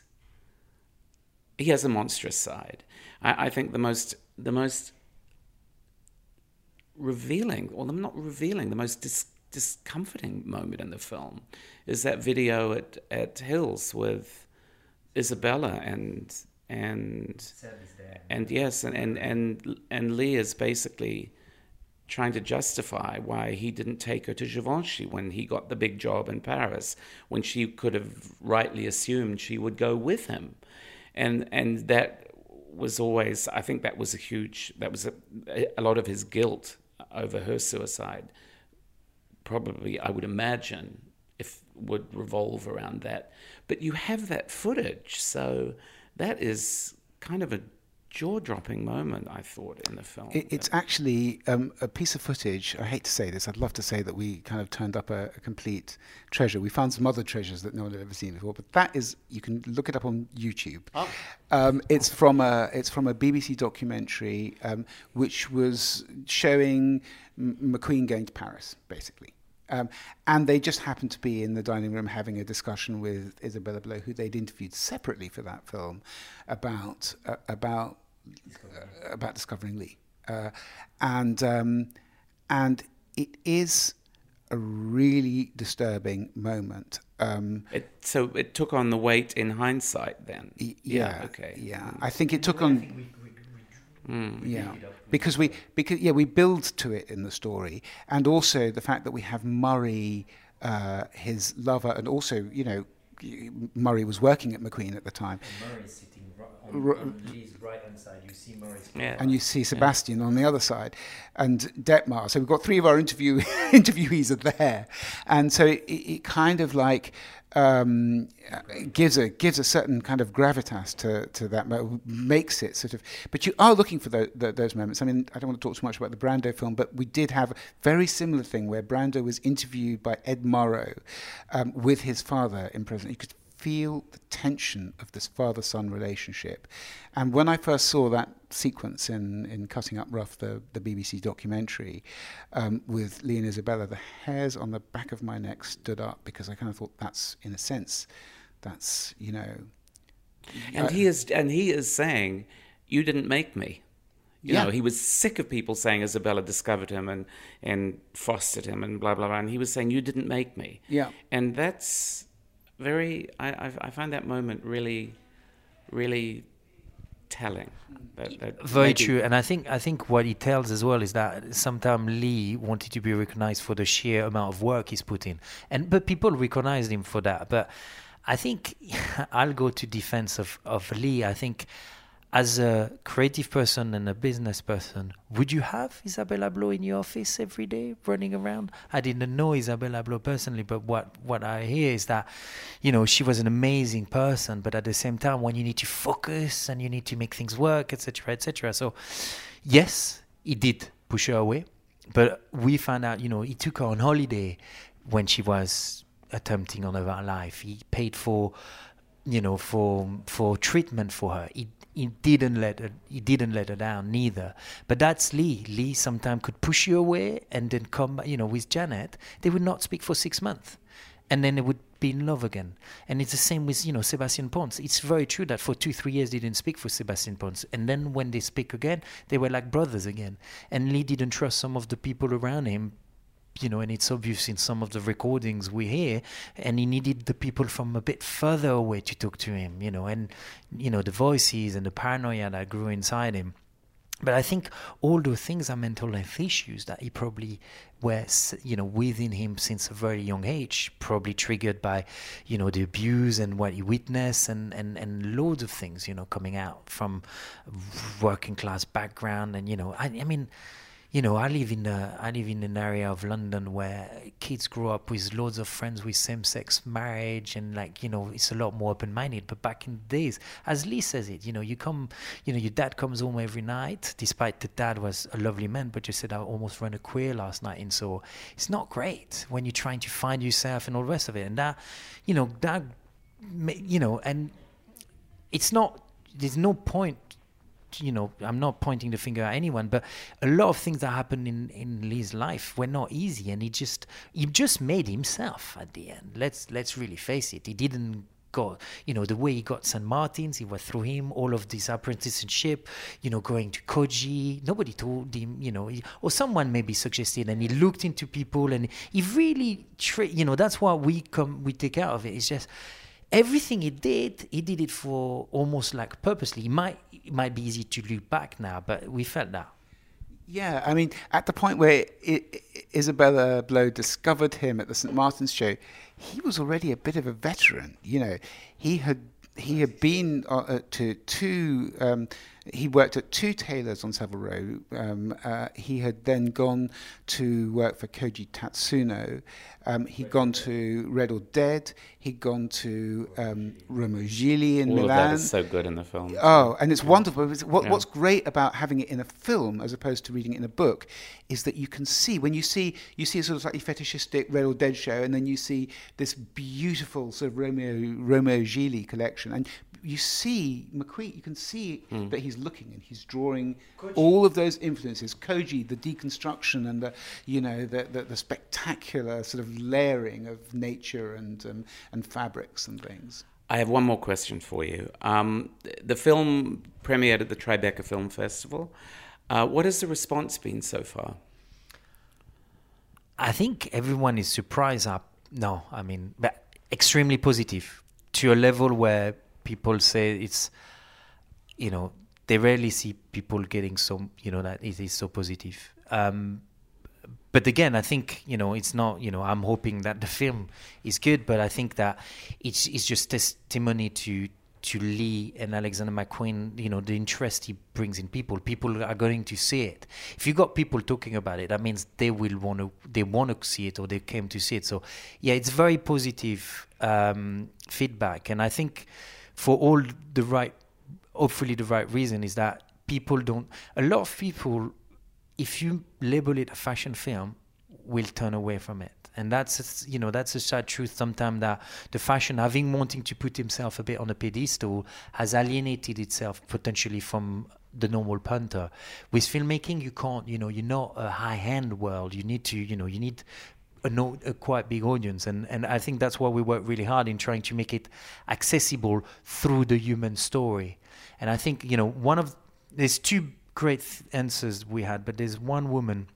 he has a monstrous side. I, I think the most the most revealing, or not revealing, the most dis- discomforting moment in the film is that video at at Hilles with Isabella and and and yes, and, and and and Lee is basically trying to justify why he didn't take her to Givenchy when he got the big job in Paris, when she could have rightly assumed she would go with him and and that was always I think that was a huge that was a, a lot of his guilt over her suicide. Probably, I would imagine, if would revolve around that. But you have that footage, so that is kind of a jaw-dropping moment. I thought in the film. It, it's actually um, a piece of footage. I hate to say this. I'd love to say that we kind of turned up a, a, complete treasure. We found some other treasures that no one had ever seen before. But that is, you can look it up on YouTube. Oh. Um, it's from a it's from a BBC documentary um, which was showing M- McQueen going to Paris, basically. Um, and they just happened to be in the dining room having a discussion with Isabella Blow, who they'd interviewed separately for that film, about uh, about uh, about discovering Lee, uh, and um, and it is a really disturbing moment. Um, it, so it took on the weight in hindsight. Then, yeah, yeah okay, yeah. I think it took on. Mm. Yeah, because we because yeah we build to it in the story, and also the fact that we have Murray, uh, his lover, and also you know Murray was working at McQueen at the time. And Murray sitting right hand side, you see Maurice. Yeah. and you see Sebastian on the other side, and Detmar. So we've got three of our interview interviewees are there, and so it, it kind of like um, gives a gives a certain kind of gravitas to to that, mo- makes it sort of. But you are looking for tho- tho- those moments. I mean, I don't want to talk too much about the Brando film, but we did have a very similar thing where Brando was interviewed by Ed Murrow um, with his father in prison. You could feel the tension of this father son relationship. And when I first saw that sequence in, in Cutting Up Rough, the, the BBC documentary, um, with Lee and Isabella, the hairs on the back of my neck stood up because I kind of thought that's, in a sense, that's, you know. And uh, he is, and he is saying, "You didn't make me." You Yeah. know, he was sick of people saying Isabella discovered him and and fostered him and blah blah blah. And he was saying, "You didn't make me." Yeah. And that's very. I I, I find that moment really, really telling. That, that Very true, and I think I think what he tells as well is that sometimes Lee wanted to be recognized for the sheer amount of work he's put in, and but people recognized him for that. But I think I'll go to defense of of Lee. I think as a creative person and a business person, would you have Isabella Blow in your office every day running around? I didn't know Isabella Blow personally, but what, what I hear is that, you know, she was an amazing person, but at the same time, when you need to focus and you need to make things work, etc., etc. So, yes, he did push her away, but we found out, you know, he took her on holiday when she was attempting on her life. He paid for, you know, for for treatment for her. He he didn't let her he didn't let her down neither. But that's Lee. Lee sometimes could push you away and then come. You know, with Janet, they would not speak for six months, and then they would be in love again. And it's the same with you know Sebastian Pons. It's very true that for two three years they didn't speak for Sebastian Pons, and then when they speak again, they were like brothers again. And Lee didn't trust some of the people around him you know, and it's obvious in some of the recordings we hear, and he needed the people from a bit further away to talk to him, you know, and, you know, the voices and the paranoia that grew inside him. But I think all those things are mental health issues that he probably were, you know, within him since a very young age, probably triggered by, you know, the abuse and what he witnessed and, and, and loads of things, you know, coming out from working class background. And, you know, I, I mean, you know, I live in a, I live in an area of London where kids grow up with loads of friends with same-sex marriage, and like you know, it's a lot more open-minded. But back in the days, as Lee says it, you know, you come, you know, your dad comes home every night, despite the dad was a lovely man, but you said I almost ran a queer last night, and so it's not great when you're trying to find yourself and all the rest of it, and that, you know, that, you know, and it's not. There's no point you know, I'm not pointing the finger at anyone, but a lot of things that happened in, in Lee's life were not easy, and he just he just made himself at the end. Let's let's really face it. He didn't go, you know, the way he got St. Martin's, it was through him. All of this apprenticeship, you know, going to Koji. Nobody told him, you know, he- or someone maybe suggested, and he looked into people, and he really, tra- you know, that's what we come we take out of it. It's just everything he did, he did it for almost like purposely. It might it might be easy to look back now, but we felt that. Yeah, I mean, at the point where I- I- Isabella Blow discovered him at the St. Martin's show, he was already a bit of a veteran. You know, he had he had been uh, uh, to two. Um, he worked at two tailors on Savile Row. Um, uh, he had then gone to work for Koji Tatsuno. Um, he'd gone to Red or Dead. He'd gone to um, Romeo Gigli in All Milan. that is so good in the film. Oh, and it's Yeah. wonderful. It's- What, Yeah. What's great about having it in a film as opposed to reading it in a book is that you can see when you see you see a sort of slightly fetishistic Red or Dead show, and then you see this beautiful sort of Romeo Romeo Gigli collection, and you see McQueen. You can see Mm. that he's looking and he's drawing all of those influences. Koji, the deconstruction and the you know the the, the spectacular sort of layering of nature and um, and fabrics and things. I have one more question for you. Um, the film premiered at the Tribeca Film Festival. Uh, what has the response been so far? I think everyone is surprised. Up, no, I mean, but extremely positive to a level where people say it's, you know, they rarely see people getting so, you know, that it is so positive. Um, but again, I think you know it's not. You know, I'm hoping that the film is good, but I think that it's it's just testimony to to Lee and Alexander McQueen, you know, the interest he brings in people. People are going to see it. If you got people talking about it, that means they will want to they want to see it or they came to see it. So yeah, it's very positive um, feedback, and I think for all the right, hopefully the right reason is that people don't. A lot of people, if you label it a fashion film, will turn away from it and that's you know that's a sad truth sometimes that the fashion having wanting to put himself a bit on a pedestal has alienated itself potentially from the normal punter with filmmaking you can't you know you're not a high-end world you need to you know you need a, a quite big audience. And and I think that's why we work really hard in trying to make it accessible through the human story. And I think you know one of there's two great answers we had but there's one woman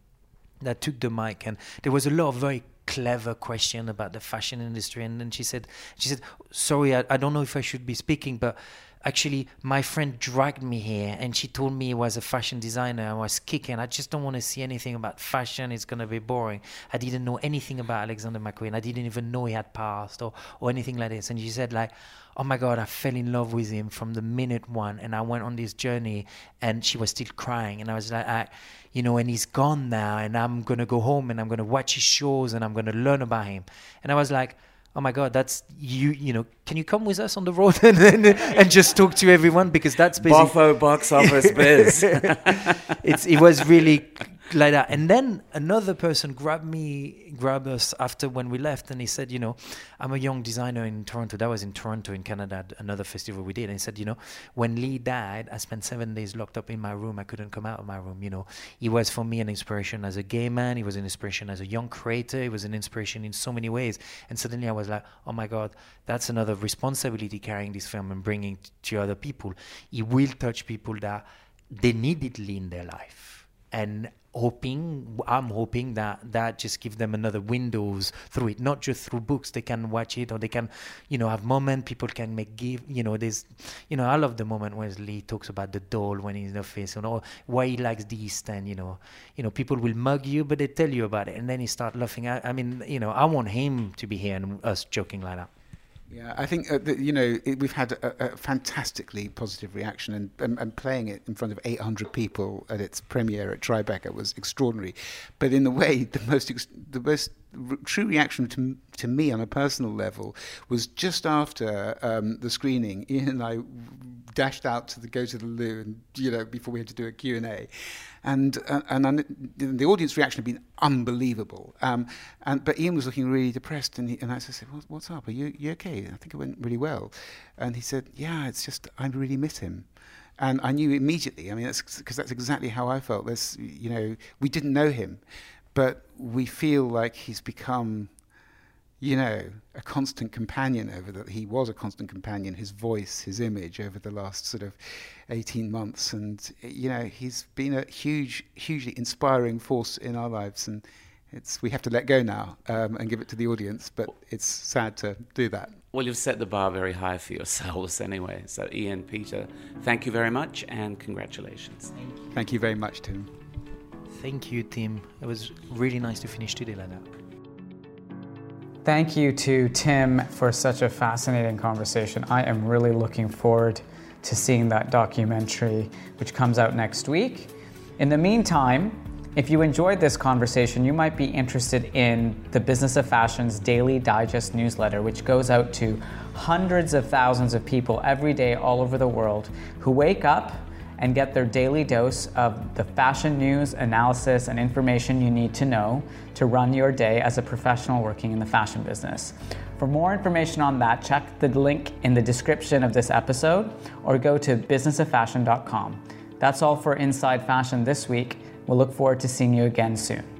that took the mic and there was a lot of very clever question about the fashion industry. And then she said she said sorry I, I don't know if I should be speaking but actually my friend dragged me here and she told me he was a fashion designer. I was kicking. I just don't want to see anything about fashion. It's going to be boring. I didn't know anything about Alexander McQueen. I didn't even know he had passed or, or anything like this. And she said like oh my god I fell in love with him from the minute one and I went on this journey and she was still crying. And I was like I you know, and he's gone now, and I'm gonna go home and I'm gonna watch his shows and I'm gonna learn about him. And I was like, oh my god, that's you. You know, can you come with us on the road and and, and just talk to everyone because that's basically Boffo box office biz. it's it was really like that. And then another person grabbed me, grabbed us after when we left, and he said, you know, I'm a young designer in Toronto. That was in Toronto, in Canada, another festival we did. And he said, you know, when Lee died, I spent seven days locked up in my room. I couldn't come out of my room. You know, he was for me an inspiration as a gay man. He was an inspiration as a young creator. He was an inspiration in so many ways. And suddenly I was like, oh my God, that's another responsibility carrying this film and bringing t- to other people. He will touch people that they needed Lee in their life. And hoping i'm hoping that that just gives them another windows through it. Not just through books they can watch it or they can you know have moment. People can make give you know there's you know i love the moment when lee talks about the doll when he's in the face you know why he likes the east and you know. You know people will mug you but they tell you about it and then he start laughing. I, I mean you know i want him to be here and us joking like that yeah, I think uh, that, you know it, we've had a, a fantastically positive reaction, and, and, and playing it in front of 800 people at its premiere at Tribeca was extraordinary. But in a way, the most ex- the most true reaction to to me on a personal level was just after um, the screening. Ian and I dashed out to the, go to the loo, and you know before we had to do a Q and A, and uh, and, and the audience reaction had been unbelievable. Um, and but Ian was looking really depressed, and he, and I said, "What's up? Are you you okay?" I think it went really well, and he said, "Yeah, it's just I really miss him." And I knew immediately. I mean, that's because that's exactly how I felt. There's, you know, we didn't know him, but we feel like he's become you know, a constant companion over that. He was a constant companion, his voice, his image over the last sort of 18 months. And, you know, he's been a huge, hugely inspiring force in our lives. And it's, we have to let go now um, and give it to the audience, but it's sad to do that. Well, you've set the bar very high for yourselves anyway. So, Ian, Peter, thank you very much and congratulations. Thank you, thank you very much, Tim. Thank you, Tim. It was really nice to finish today like that. Thank you to Tim for such a fascinating conversation. I am really looking forward to seeing that documentary, which comes out next week. In the meantime, if you enjoyed this conversation, you might be interested in the Business of Fashion's Daily Digest newsletter, which goes out to hundreds of thousands of people every day all over the world who wake up and get their daily dose of the fashion news, analysis, and information you need to know to run your day as a professional working in the fashion business. For more information on that, check the link in the description of this episode or go to businessoffashion.com. That's all for Inside Fashion this week. We'll look forward to seeing you again soon.